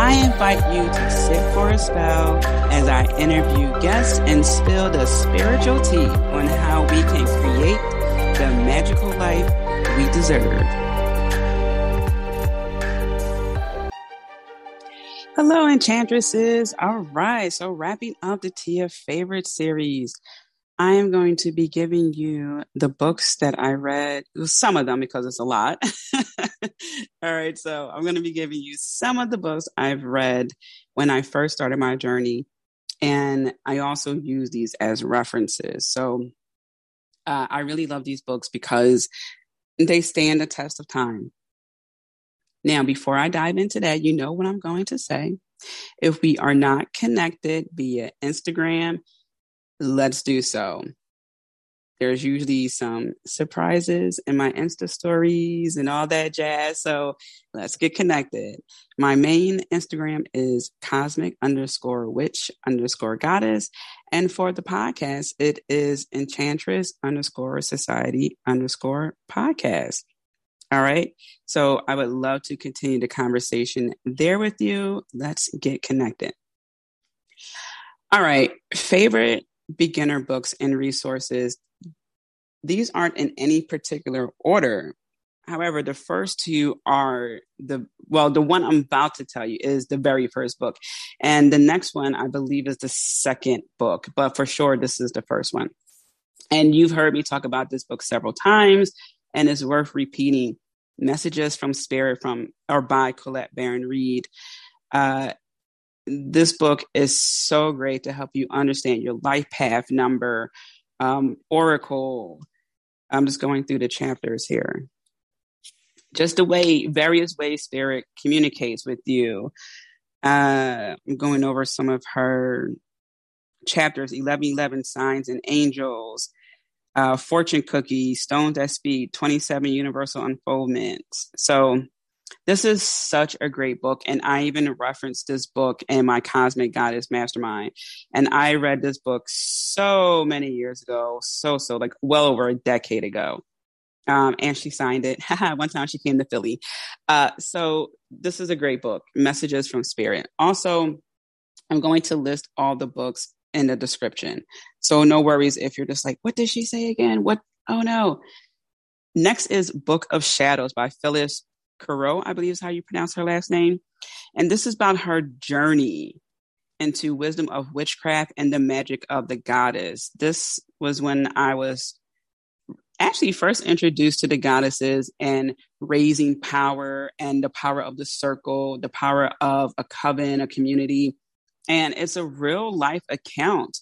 I invite you to sit for a spell as I interview guests and spill the spiritual tea on how we can create the magical life we deserve. Hello, enchantresses. All right, so wrapping up the Tia favorite series, I am going to be giving you the books that I read, some of them because it's a lot. All right, so I'm going to be giving you some of the books I've read when I first started my journey. And I also use these as references. So uh, I really love these books because they stand the test of time. Now, before I dive into that, you know what I'm going to say. If we are not connected via Instagram, let's do so. There's usually some surprises in my Insta stories and all that jazz. So let's get connected. My main Instagram is cosmic underscore witch underscore goddess. And for the podcast, it is enchantress underscore society underscore podcast. All right. So I would love to continue the conversation there with you. Let's get connected. All right. Favorite beginner books and resources. These aren't in any particular order. However, the first two are the, well, the one I'm about to tell you is the very first book. And the next one, I believe, is the second book, but for sure, this is the first one. And you've heard me talk about this book several times, and it's worth repeating. Messages from Spirit from or by Colette Baron Reid. Uh, this book is so great to help you understand your life path number, um, oracle. I'm just going through the chapters here. Just the way, various ways spirit communicates with you. Uh, I'm going over some of her chapters 11, 11 signs and angels, uh, fortune cookie, stones at speed, 27 universal unfoldments. So this is such a great book. And I even referenced this book in my Cosmic Goddess Mastermind. And I read this book so many years ago, so, so like well over a decade ago. Um, and she signed it. One time she came to Philly. Uh, so this is a great book, Messages from Spirit. Also, I'm going to list all the books in the description. So no worries if you're just like, what did she say again? What? Oh no. Next is Book of Shadows by Phyllis Curott, I believe is how you pronounce her last name. And this is about her journey into wisdom of witchcraft and the magic of the goddess. This was when I was actually first introduced to the goddesses and raising power and the power of the circle, the power of a coven, a community. And it's a real life account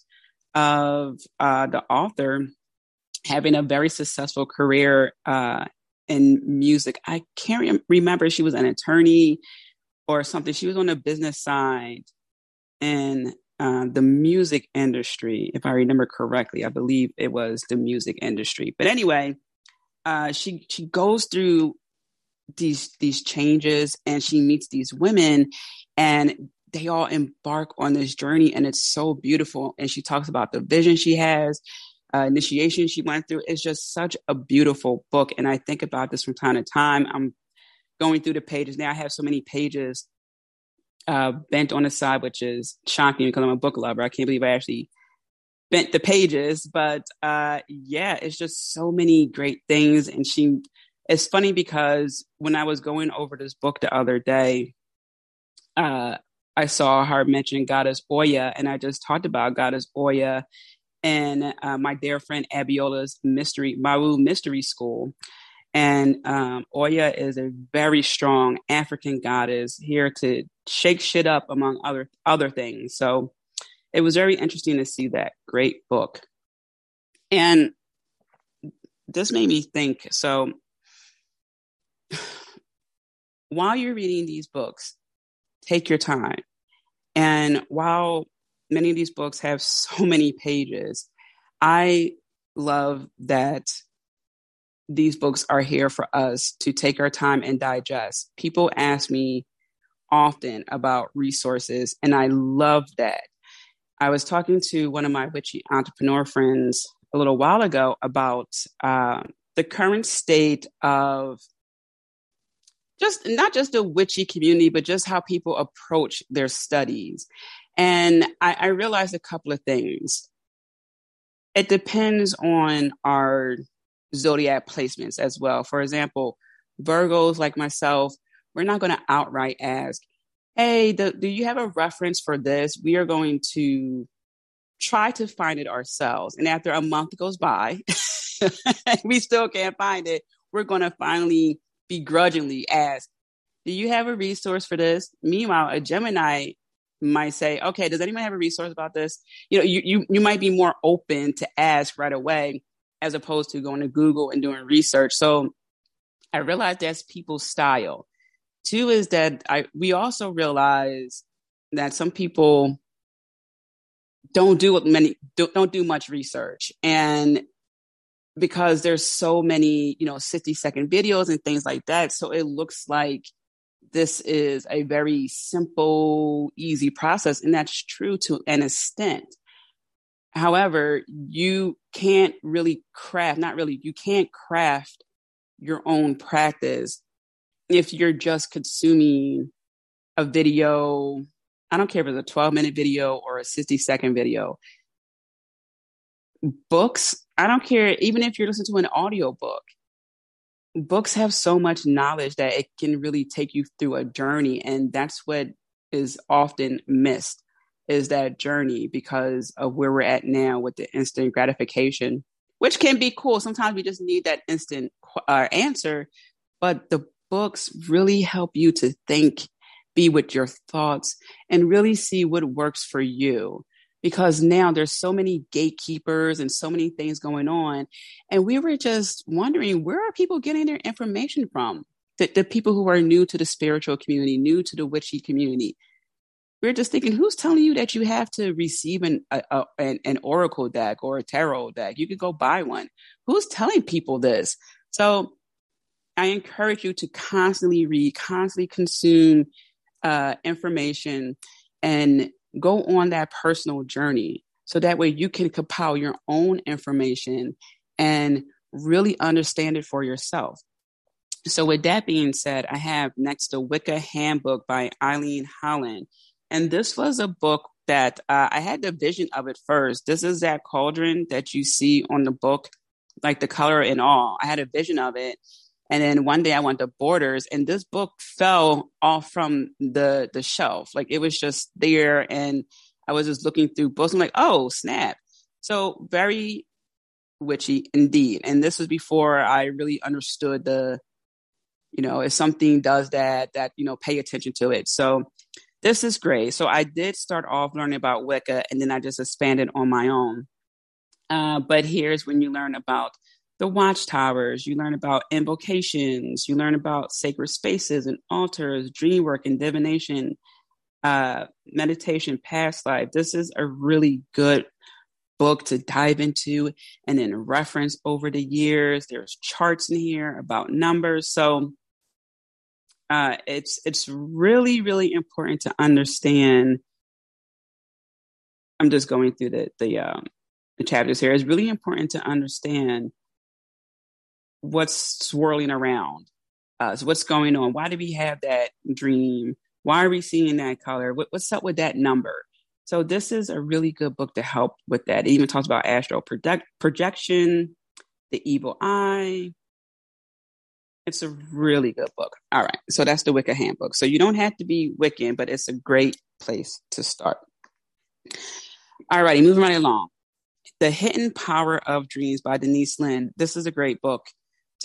of uh, the author having a very successful career uh, in music. I can't re- remember she was an attorney or something. She was on the business side in uh, the music industry, if I remember correctly. I believe it was the music industry. But anyway, uh, she she goes through these these changes and she meets these women and they all embark on this journey and it's so beautiful and she talks about the vision she has uh, initiation she went through. It's just such a beautiful book. And I think about this from time to time. I'm going through the pages now. I have so many pages uh, bent on the side, which is shocking because I'm a book lover. I can't believe I actually bent the pages. But uh, yeah, it's just so many great things. And she, it's funny because when I was going over this book the other day, uh, I saw her mention Goddess Oya, and I just talked about Goddess Oya and uh, my dear friend Abiola's mystery Mawu Mystery School. And um, Oya is a very strong African goddess here to shake shit up among other other things. So it was very interesting to see that great book. And this made me think. So while you're reading these books, take your time. And while many of these books have so many pages. I love that these books are here for us to take our time and digest. People ask me often about resources, and I love that. I was talking to one of my witchy entrepreneur friends a little while ago about uh, the current state of just not just the witchy community, but just how people approach their studies. And I, I realized a couple of things. It depends on our zodiac placements as well. For example, Virgos like myself, we're not going to outright ask, hey, do you have a reference for this? We are going to try to find it ourselves. And after a month goes by, we still can't find it. We're going to finally begrudgingly ask, do you have a resource for this? Meanwhile, a Gemini might say, okay, does anyone have a resource about this? You know, you, you, you might be more open to ask right away as opposed to going to Google and doing research. So I realized that's people's style. Two is that I we also realize that some people don't do many don't, don't do much research and because there's so many you know 60 second videos and things like that so it looks like this is a very simple easy process and that's true to an extent however you can't really craft not really you can't craft your own practice if you're just consuming a video, I don't care if it's a 12 minute video or a 60 second video. Books, I don't care, even if you're listening to an audio book, books have so much knowledge that it can really take you through a journey. And that's what is often missed is that journey because of where we're at now with the instant gratification, which can be cool. Sometimes we just need that instant uh, answer, but the books really help you to think, be with your thoughts, and really see what works for you. Because now there's so many gatekeepers and so many things going on. And we were just wondering where are people getting their information from? The, the people who are new to the spiritual community, new to the witchy community. We're just thinking, who's telling you that you have to receive an, a, a, an, an oracle deck or a tarot deck? You could go buy one. Who's telling people this? So I encourage you to constantly read, constantly consume uh, information, and go on that personal journey. So that way you can compile your own information and really understand it for yourself. So, with that being said, I have next the Wicca Handbook by Eileen Holland. And this was a book that uh, I had the vision of it first. This is that cauldron that you see on the book, like the color and all. I had a vision of it. And then one day I went to Borders and this book fell off from the the shelf. Like it was just there and I was just looking through books. I'm like, oh, snap. So very witchy indeed. And this was before I really understood the, you know, if something does that, that, you know, pay attention to it. So this is great. So I did start off learning about Wicca and then I just expanded on my own. Uh, but here's when you learn about the watchtowers, you learn about invocations, you learn about sacred spaces and altars, dream work and divination, uh, meditation, past life. This is a really good book to dive into and then reference over the years. There's charts in here about numbers. So uh, it's it's really, really important to understand. I'm just going through the the, um, the chapters here. It's really important to understand what's swirling around us, what's going on. Why do we have that dream? Why are we seeing that color? What, what's up with that number? So this is a really good book to help with that. It even talks about astral project, projection, the evil eye. It's a really good book. All right. So that's the Wicca Handbook. So you don't have to be Wiccan, but it's a great place to start. All righty, moving right along. The Hidden Power of Dreams by Denise Linn. This is a great book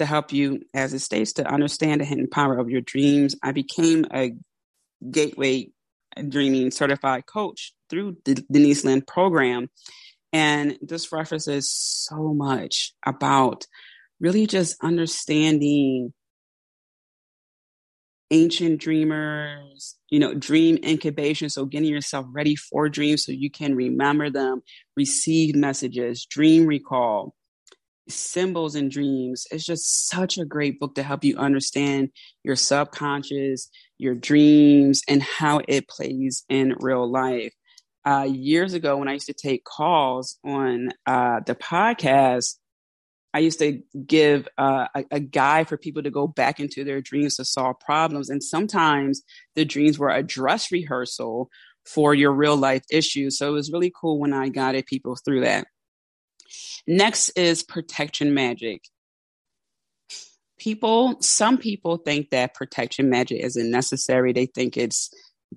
to help you, as it states, to understand the hidden power of your dreams. I became a Gateway Dreaming certified coach through the Denise Linn program. And this references so much about really just understanding ancient dreamers, you know, dream incubation. So getting yourself ready for dreams so you can remember them, receive messages, dream recall, symbols and dreams. It's just such a great book to help you understand your subconscious, your dreams, and how it plays in real life. Uh, years ago, when I used to take calls on uh, the podcast, I used to give uh, a, a, guide for people to go back into their dreams to solve problems. And sometimes the dreams were a dress rehearsal for your real life issues. So it was really cool when I guided people through that. Next is protection magic. People, some people think that protection magic isn't necessary. They think it's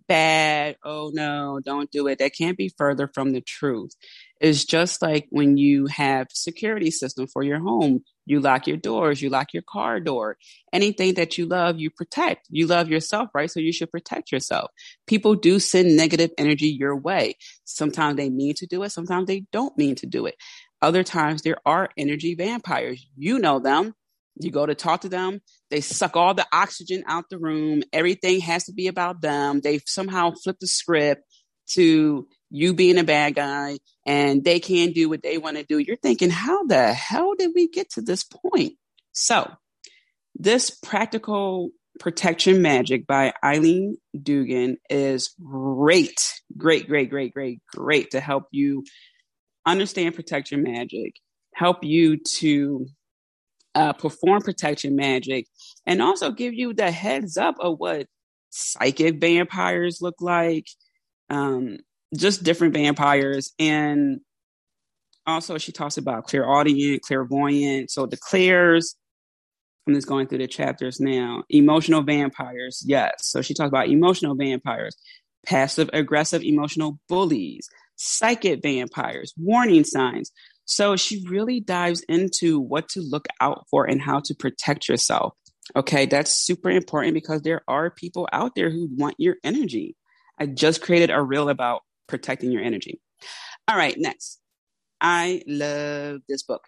bad. Oh no, don't do it. That can't be further from the truth. It's just like when you have security system for your home. You lock your doors, you lock your car door. Anything that you love, you protect. You love yourself, right? So you should protect yourself. People do send negative energy your way. Sometimes they mean to do it, sometimes they don't mean to do it. Other times there are energy vampires. You know them. You go to talk to them, they suck all the oxygen out the room. Everything has to be about them. They somehow flip the script to you being a bad guy and they can't do what they want to do. You're thinking, how the hell did we get to this point? So, this practical protection magic by Eileen Dugan is great, great, great, great, great, great to help you understand protection magic, help you to uh, perform protection magic, and also give you the heads up of what psychic vampires look like, um, just different vampires. And also, she talks about clairaudient, clairvoyant. So the clairs, I'm just going through the chapters now. Emotional vampires, yes. So she talks about emotional vampires, passive aggressive emotional bullies, psychic vampires, warning signs. So she really dives into what to look out for and how to protect yourself. Okay, that's super important because there are people out there who want your energy. I just created a reel about protecting your energy. All right, next. I love this book.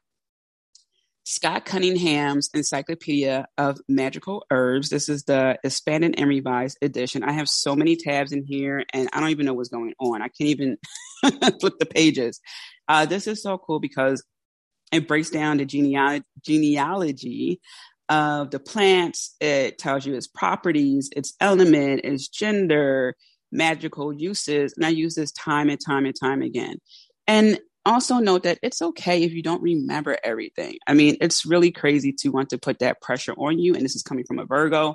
Scott Cunningham's Encyclopedia of Magical Herbs. This is the expanded and revised edition. I have so many tabs in here and I don't even know what's going on. I can't even flip the pages. Uh, this is so cool because it breaks down the genealogy, genealogy of the plants. It tells you its properties, its element, its gender, magical uses. And I use this time and time and time again. And also note that it's okay if you don't remember everything. I mean, it's really crazy to want to put that pressure on you. And this is coming from a Virgo.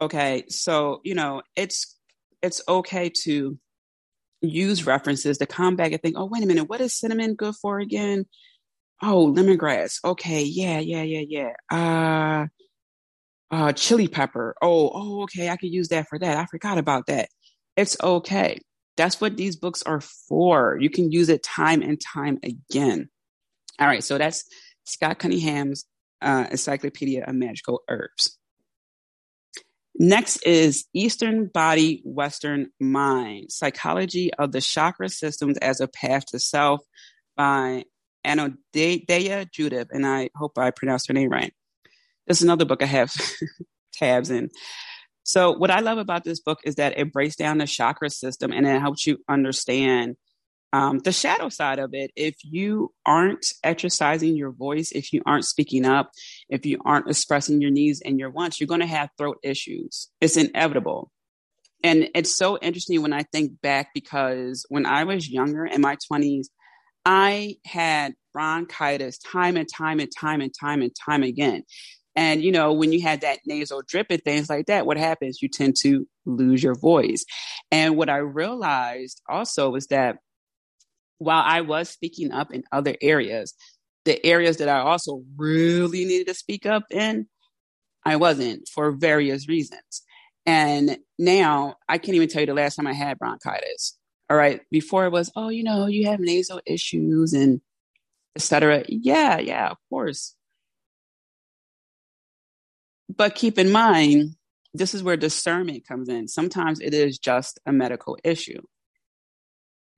Okay. So, you know, it's, it's okay to use references to come back and think, oh, wait a minute, what is cinnamon good for again? Oh, lemongrass. Okay. Yeah, yeah, yeah, yeah. Uh, uh, chili pepper. Oh, oh, okay. I could use that for that. I forgot about that. It's okay. That's what these books are for. You can use it time and time again. All right, so that's Scott Cunningham's uh, Encyclopedia of Magical Herbs. Next is Eastern Body, Western Mind Psychology of the Chakra Systems as a Path to Self by Anodea Judith, and I hope I pronounced her name right. This is another book I have tabs in. So, what I love about this book is that it breaks down the chakra system and it helps you understand um, the shadow side of it. If you aren't exercising your voice, if you aren't speaking up, if you aren't expressing your needs and your wants, you're going to have throat issues. It's inevitable. And it's so interesting when I think back because when I was younger in my 20s, I had bronchitis time and time and time and time and time again. And, you know, when you have that nasal drip and things like that, what happens? You tend to lose your voice. And what I realized also was that while I was speaking up in other areas, the areas that I also really needed to speak up in, I wasn't for various reasons. And now I can't even tell you the last time I had bronchitis. All right. Before it was, oh, you know, you have nasal issues and etc. Yeah, yeah, of course. But keep in mind, this is where discernment comes in. Sometimes it is just a medical issue.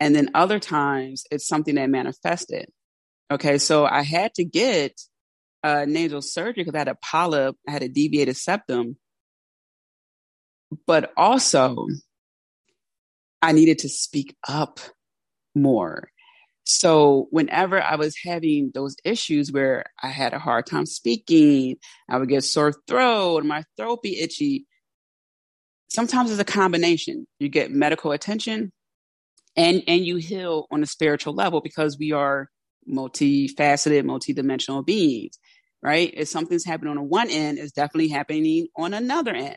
And then other times it's something that manifested. Okay, so I had to get a nasal surgery because I had a polyp, I had a deviated septum. but also I needed to speak up more. So whenever I was having those issues where I had a hard time speaking, I would get sore throat, my throat be itchy. Sometimes it's a combination. You get medical attention and and you heal on a spiritual level because we are multifaceted, multidimensional beings, right? If something's happening on one end, it's definitely happening on another end.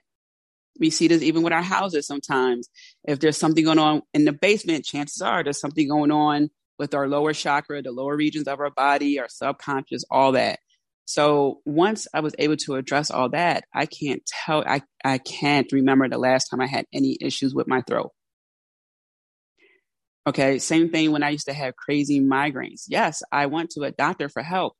We see this even with our houses sometimes. If there's something going on in the basement, chances are there's something going on with our lower chakra, the lower regions of our body, our subconscious, all that. So once I was able to address all that, I can't tell, I, I can't remember the last time I had any issues with my throat. Okay. Same thing when I used to have crazy migraines. Yes, I went to a doctor for help.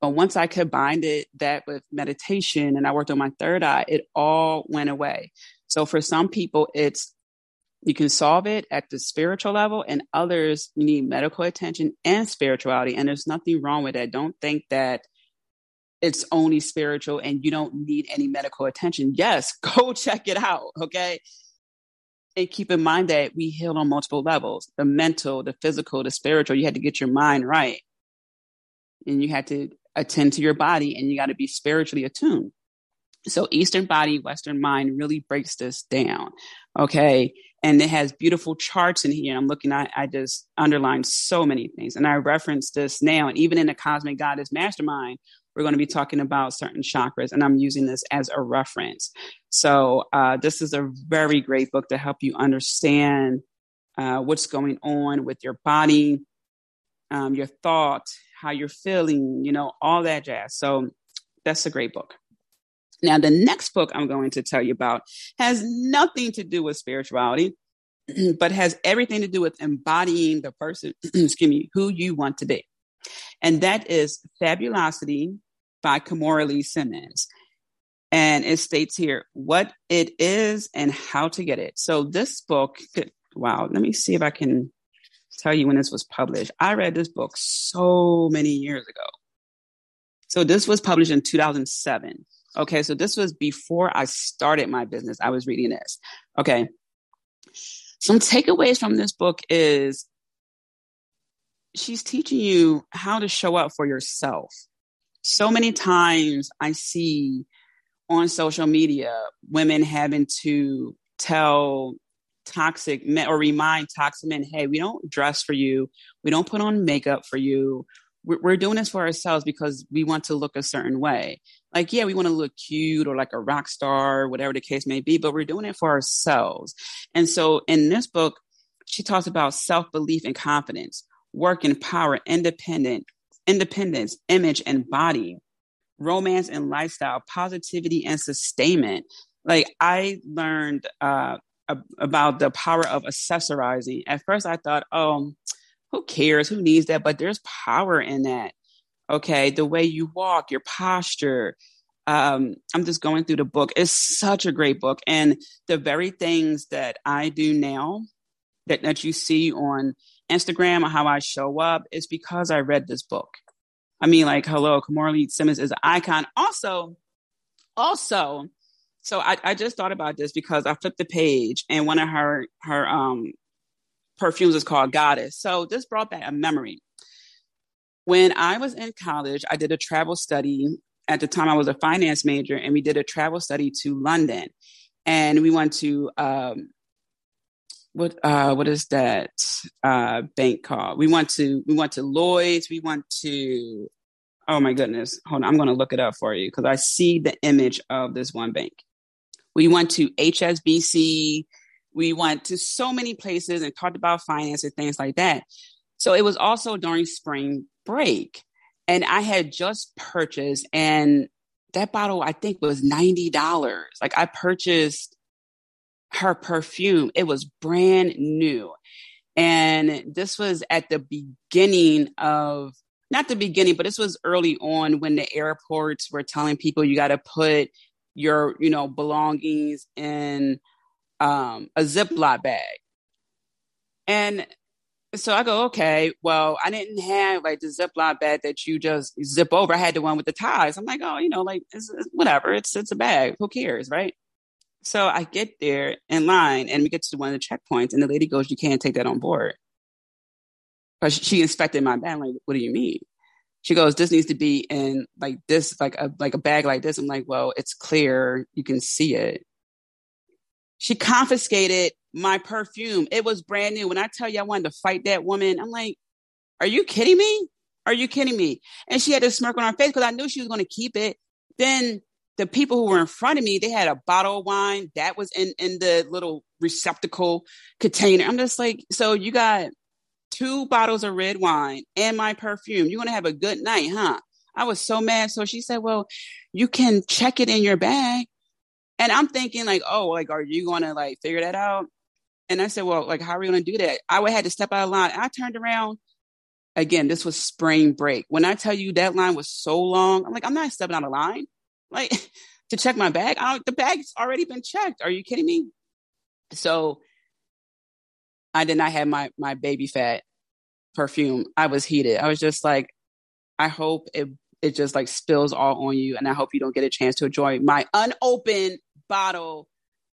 But once I combined it that with meditation and I worked on my third eye, it all went away. So for some people, it's you can solve it at the spiritual level, and others you need medical attention and spirituality. And there's nothing wrong with that. Don't think that it's only spiritual and you don't need any medical attention. Yes, go check it out. Okay. And keep in mind that we heal on multiple levels the mental, the physical, the spiritual. You had to get your mind right. And you had to attend to your body and you got to be spiritually attuned. So Eastern body, Western mind really breaks this down. Okay. And it has beautiful charts in here. I'm looking at, I just underlined so many things. And I reference this now. And even in the Cosmic Goddess Mastermind, we're going to be talking about certain chakras. And I'm using this as a reference. So uh, this is a very great book to help you understand uh, what's going on with your body, um, your thought, how you're feeling, you know, all that jazz. So that's a great book. Now, the next book I'm going to tell you about has nothing to do with spirituality, but has everything to do with embodying the person, excuse me, who you want to be. And that is Fabulosity by Kimora Lee Simmons. And it states here what it is and how to get it. So this book, wow, let me see if I can tell you when this was published. I read this book so many years ago. So this was published in 2007. Okay, so this was before I started my business. I was reading this. Okay. Some takeaways from this book is she's teaching you how to show up for yourself. So many times I see on social media women having to tell toxic men or remind toxic men, hey, we don't dress for you. We don't put on makeup for you we're, doing this for ourselves because we want to look a certain way. Like, yeah, we want to look cute or like a rock star, whatever the case may be, but we're doing it for ourselves. And so in this book, she talks about self belief and confidence, work and power, independent, independence, image and body, romance and lifestyle, positivity and sustainment. Like I learned uh, about the power of accessorizing. At first, I thought, oh, who cares? Who needs that? But there's power in that. Okay. The way you walk, your posture. Um, I'm just going through the book. It's such a great book. And the very things that I do now that, that you see on Instagram or how I show up is because I read this book. I mean, like, hello, Kimora Lee Simmons is an icon. Also, also, so I, I just thought about this because I flipped the page and one of her her um perfumes is called Goddess. So this brought back a memory. When I was in college, I did a travel study. At the time, I was a finance major, and we did a travel study to London. And we went to um, what uh, what is that uh, bank called? We went to we went to Lloyd's. We went to oh my goodness, hold on, I'm going to look it up for you because I see the image of this one bank. We went to HSBC. We went to so many places and talked about finance and things like that. So it was also during spring break. And I had just purchased, and that bottle I think was $90. Like I purchased her perfume, it was brand new. And this was at the beginning of, not the beginning, but this was early on when the airports were telling people you got to put your, you know, belongings in um, a Ziploc bag. And so I go, okay, well, I didn't have like the Ziploc bag that you just zip over. I had the one with the ties. I'm like, oh, you know, like it's, it's, whatever. It's it's a bag. Who cares, right? So I get there in line and we get to one of the checkpoints and the lady goes, you can't take that on board. But she inspected my bag. I'm like, what do you mean? She goes, this needs to be in like this, like a, like a bag like this. I'm like, well, it's clear. You can see it. She confiscated my perfume. It was brand new. When I tell you I wanted to fight that woman, I'm like, are you kidding me? Are you kidding me? And she had a smirk on her face because I knew she was going to keep it. Then the people who were in front of me, they had a bottle of wine that was in in the little receptacle container. I'm just like, so you got two bottles of red wine and my perfume. You're gonna have a good night, huh? I was so mad. So she said, Well, you can check it in your bag. And I'm thinking, like, oh, like, are you gonna like figure that out? And I said, Well, like, how are we gonna do that? I would had to step out of line. I turned around. Again, this was spring break. When I tell you that line was so long, I'm like, I'm not stepping out of line. Like to check my bag. the bag's already been checked. Are you kidding me? So I did not have my my Baby Phat perfume. I was heated. I was just like, I hope it it just like spills all on you, and I hope you don't get a chance to enjoy my unopened bottle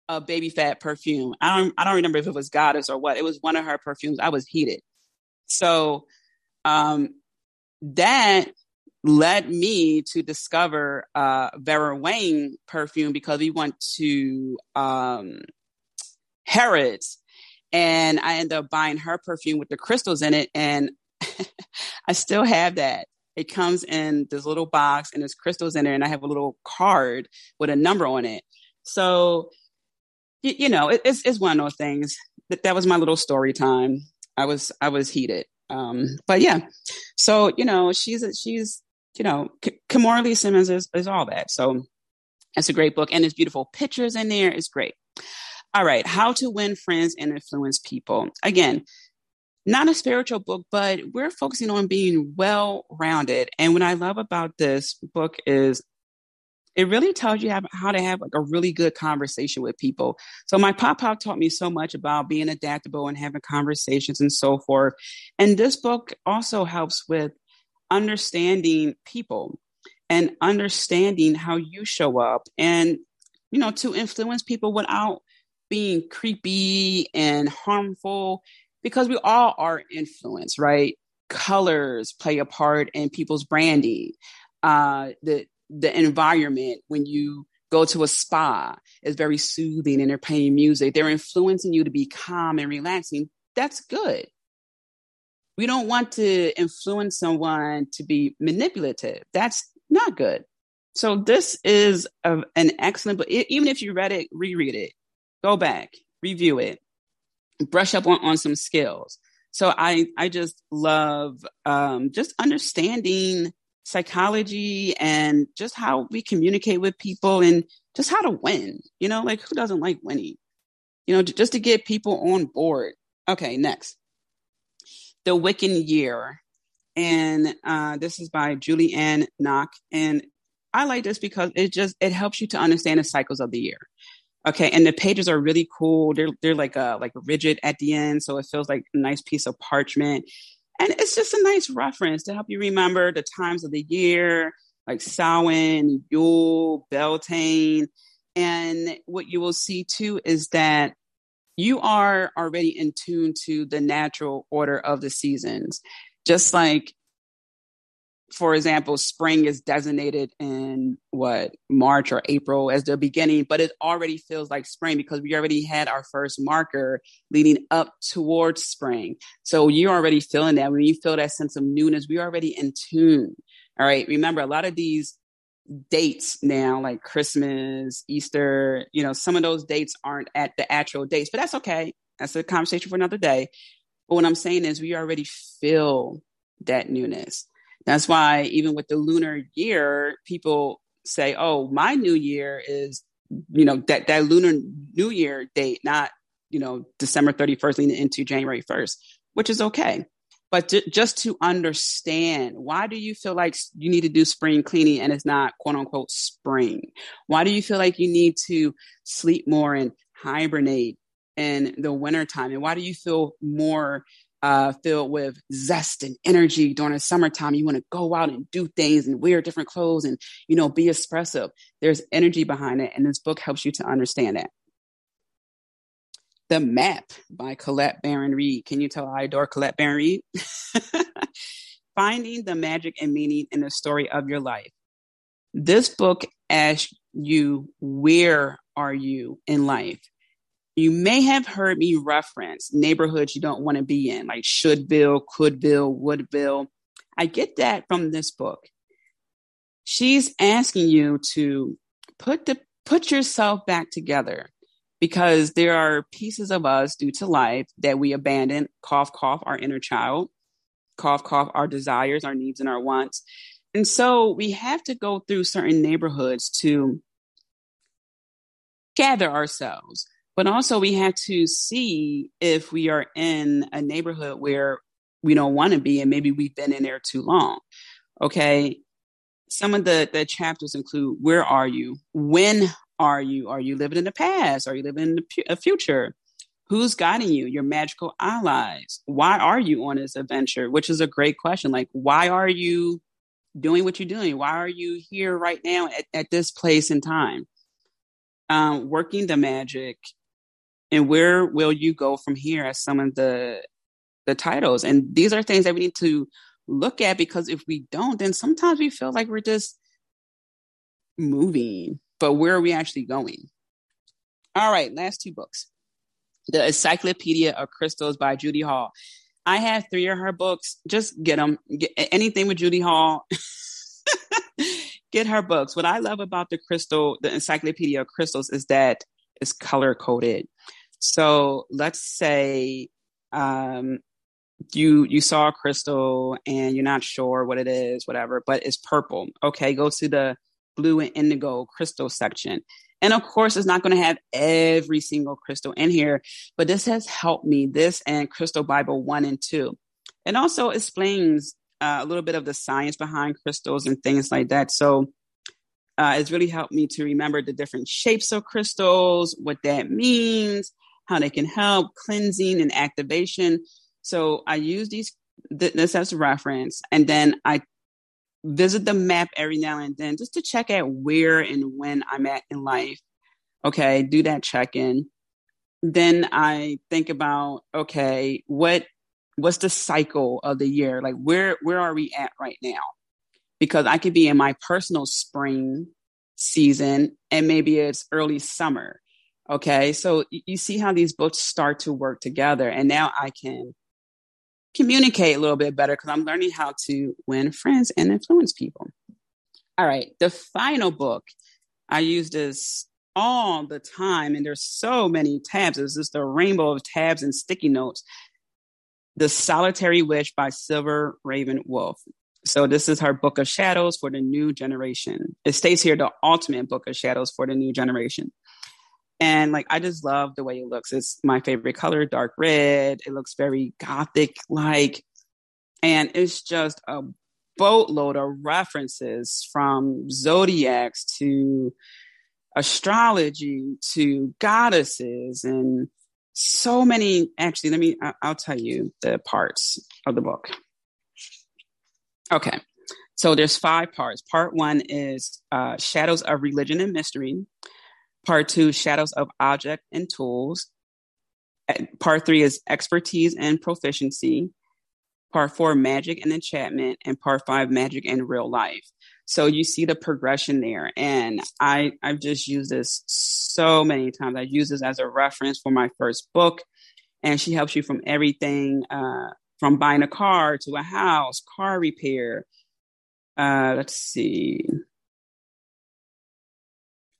of Baby Phat perfume. I don't I don't remember if it was Goddess or what. It was one of her perfumes. I was heated. So um that led me to discover uh Vera Wang perfume because we went to um Harrods and I ended up buying her perfume with the crystals in it. And I still have that. It comes in this little box and there's crystals in there, and I have a little card with a number on it. So, you, you know, it, it's, it's one of those things. That, that was my little story time. I was I was heated. Um, but yeah, so you know, she's she's you know, K- Kimora Lee Simmons is, is all that. So it's a great book, and there's beautiful pictures in there. It's great. All right, How to Win Friends and Influence People. Again, not a spiritual book, but we're focusing on being well rounded. And what I love about this book is it really tells you how, how to have like a really good conversation with people. So my pop pop taught me so much about being adaptable and having conversations and so forth. And this book also helps with understanding people and understanding how you show up and you know to influence people without being creepy and harmful because we all are influenced, right? Colors play a part in people's branding. Uh, the the environment when you go to a spa is very soothing and they're playing music. They're influencing you to be calm and relaxing. That's good. We don't want to influence someone to be manipulative. That's not good. So this is a, an excellent book. Even if you read it, reread it go back, review it, brush up on, on some skills. So I, I just love um, just understanding psychology and just how we communicate with people and just how to win. You know, like who doesn't like winning? You know, just to get people on board. Okay, next. The Wiccan Year. And uh, this is by Julie Ann Nock. And I like this because it just it helps you to understand the cycles of the year. Okay, and the pages are really cool. They're they're like uh like rigid at the end, so it feels like a nice piece of parchment. And it's just a nice reference to help you remember the times of the year, like Samhain, Yule, Beltane. And what you will see too is that you are already in tune to the natural order of the seasons. Just like for example, spring is designated in what March or April as the beginning, but it already feels like spring because we already had our first marker leading up towards spring. So you're already feeling that. When you feel that sense of newness, we're already in tune. All right. Remember, a lot of these dates now, like Christmas, Easter, you know, some of those dates aren't at the actual dates, but that's okay. That's a conversation for another day. But what I'm saying is, we already feel that newness. That's why even with the lunar year, people say, "Oh, my new year is you know that that lunar new year date, not you know December 31st leading into January 1st," which is okay. But just to understand, why do you feel like you need to do spring cleaning and it's not quote unquote spring? Why do you feel like you need to sleep more and hibernate in the wintertime? And why do you feel more uh, filled with zest and energy during the summertime. You want to go out and do things and wear different clothes and, you know, be expressive. There's energy behind it. And this book helps you to understand that. The Map by Colette Baron Reid. Can you tell I adore Colette Baron Reid? Finding the magic and meaning in the story of your life. This book asks you, where are you in life? You may have heard me reference neighborhoods you don't want to be in, like Shouldville, Couldsville, Woodville. I get that from this book. She's asking you to put the put yourself back together because there are pieces of us due to life that we abandon, cough, cough, our inner child, cough, cough, our desires, our needs, and our wants. And so we have to go through certain neighborhoods to gather ourselves. But also, we have to see if we are in a neighborhood where we don't want to be, and maybe we've been in there too long. Okay. Some of the, the chapters include where are you? When are you? Are you living in the past? Are you living in the future? Who's guiding you? Your magical allies. Why are you on this adventure? Which is a great question. Like, why are you doing what you're doing? Why are you here right now at, at this place and time? Um, working the magic, and where will you go from here? As some of the the titles, and these are things that we need to look at because if we don't, then sometimes we feel like we're just moving but where are we actually going? All right, last two books. The Encyclopedia of Crystals by Judy Hall. I have three of her books. Just get them. Get anything with Judy Hall. get her books. What I love about the crystal, the Encyclopedia of Crystals, is that it's color coded. So let's say um, you you saw a crystal and you're not sure what it is, whatever, but it's purple. Okay, go to the blue and indigo crystal section. And of course, it's not going to have every single crystal in here, but this has helped me, this and Crystal Bible 1 and 2. It also explains uh, a little bit of the science behind crystals and things like that. So uh, it's really helped me to remember the different shapes of crystals, what that means, how they can help cleansing and activation. So I use these th- this as a reference, and then I visit the map every now and then just to check at where and when I'm at in life. Okay, do that check in. Then I think about okay, what what's the cycle of the year? Like where where are we at right now? Because I could be in my personal spring season and maybe it's early summer. Okay, so you see how these books start to work together, and now I can communicate a little bit better because I'm learning how to win friends and influence people. All right, the final book, I use this all the time, and there's so many tabs. It's just a rainbow of tabs and sticky notes. The Solitary Witch by Silver Raven Wolf. So this is her book of shadows for the new generation. It states here the ultimate book of shadows for the new generation. And like, I just love the way it looks. It's my favorite color, dark red. It looks very gothic like. And it's just a boatload of references from zodiacs to astrology to goddesses and so many. Actually, let me, I'll tell you the parts of the book. Okay. So there's five parts. Part one is uh, Shadows of Religion and Mystery. Part two, shadows of object and tools. Part three is expertise and proficiency. Part four, magic and enchantment. And part five, magic and real life. So you see the progression there. And I, I've just used this so many times. I use this as a reference for my first book. And she helps you from everything uh, from buying a car to a house, car repair. Uh, let's see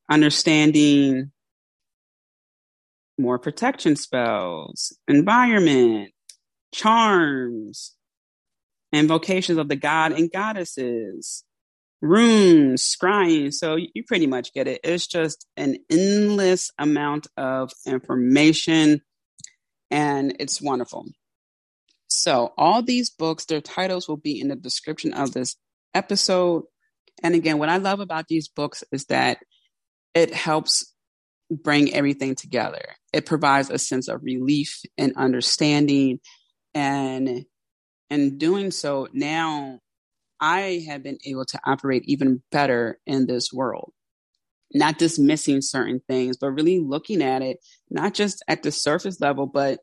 understanding more protection spells, environment, charms, invocations of the god and goddesses, runes, scrying. So you pretty much get it. It's just an endless amount of information and it's wonderful. So all these books, their titles will be in the description of this episode. And again, what I love about these books is that it helps bring everything together. It provides a sense of relief and understanding. And in doing so, now I have been able to operate even better in this world. not dismissing certain things, but really looking at it, not just at the surface level, but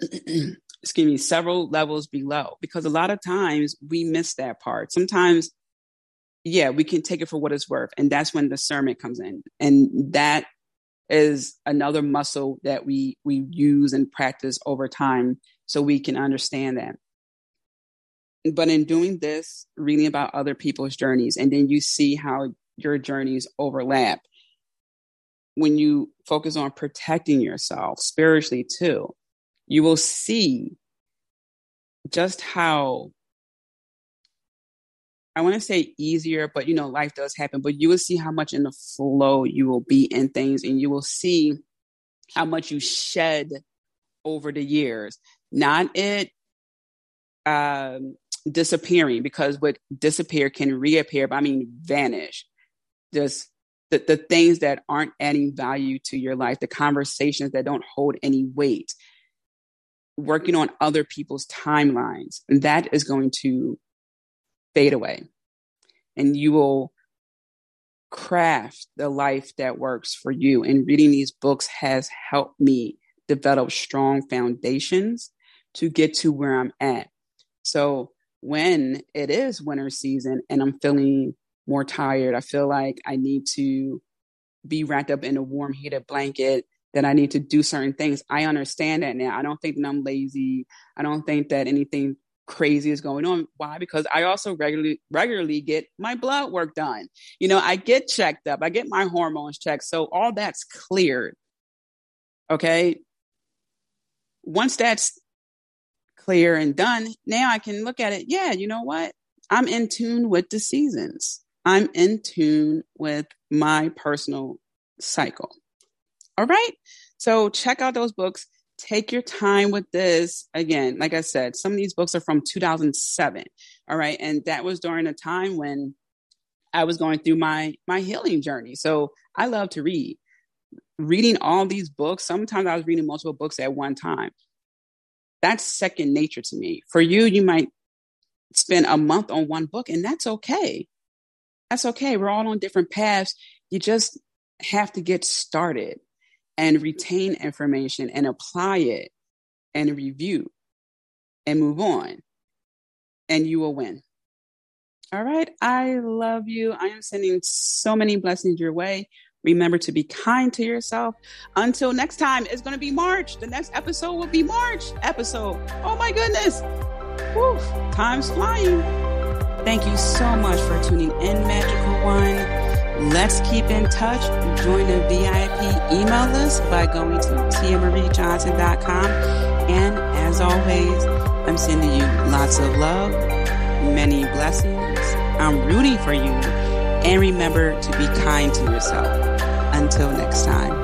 excuse me, several levels below. Because a lot of times we miss that part. Sometimes, yeah, we can take it for what it's worth. And that's when discernment comes in. And that is another muscle that we we use and practice over time so we can understand that but in doing this reading about other people's journeys and then you see how your journeys overlap when you focus on protecting yourself spiritually too you will see just how I want to say easier, but you know, life does happen, but you will see how much in the flow you will be in things and you will see how much you shed over the years. Not it um, disappearing because what disappear can reappear, but I mean vanish. Just the, the things that aren't adding value to your life, the conversations that don't hold any weight, working on other people's timelines, that is going to fade away. And you will craft the life that works for you. And reading these books has helped me develop strong foundations to get to where I'm at. So when it is winter season and I'm feeling more tired, I feel like I need to be wrapped up in a warm heated blanket, that I need to do certain things. I understand that now. I don't think that I'm lazy. I don't think that anything crazy is going on. Why? Because I also regularly regularly get my blood work done. You know, I get checked up. I get my hormones checked. So all that's cleared. Okay. Once that's clear and done, now I can look at it. Yeah, you know what? I'm in tune with the seasons. I'm in tune with my personal cycle. All right. So check out those books take your time with this. Again, like I said, some of these books are from 2007. All right. And that was during a time when I was going through my my healing journey. So I love to read. Reading all these books, sometimes I was reading multiple books at one time. That's second nature to me. For you, you might spend a month on one book, and that's okay. That's okay. We're all on different paths. You just have to get started and retain information and apply it and review and move on, and you will win. All right. I love you. I am sending so many blessings your way. Remember to be kind to yourself. Until next time, it's going to be March. The next episode will be March episode. Oh my goodness. Whew, time's flying. Thank you so much for tuning in, Magical One. Let's keep in touch. Join the VIP email list by going to tiamariejohnson.com. And as always, I'm sending you lots of love, many blessings. I'm rooting for you. And remember to be kind to yourself. Until next time.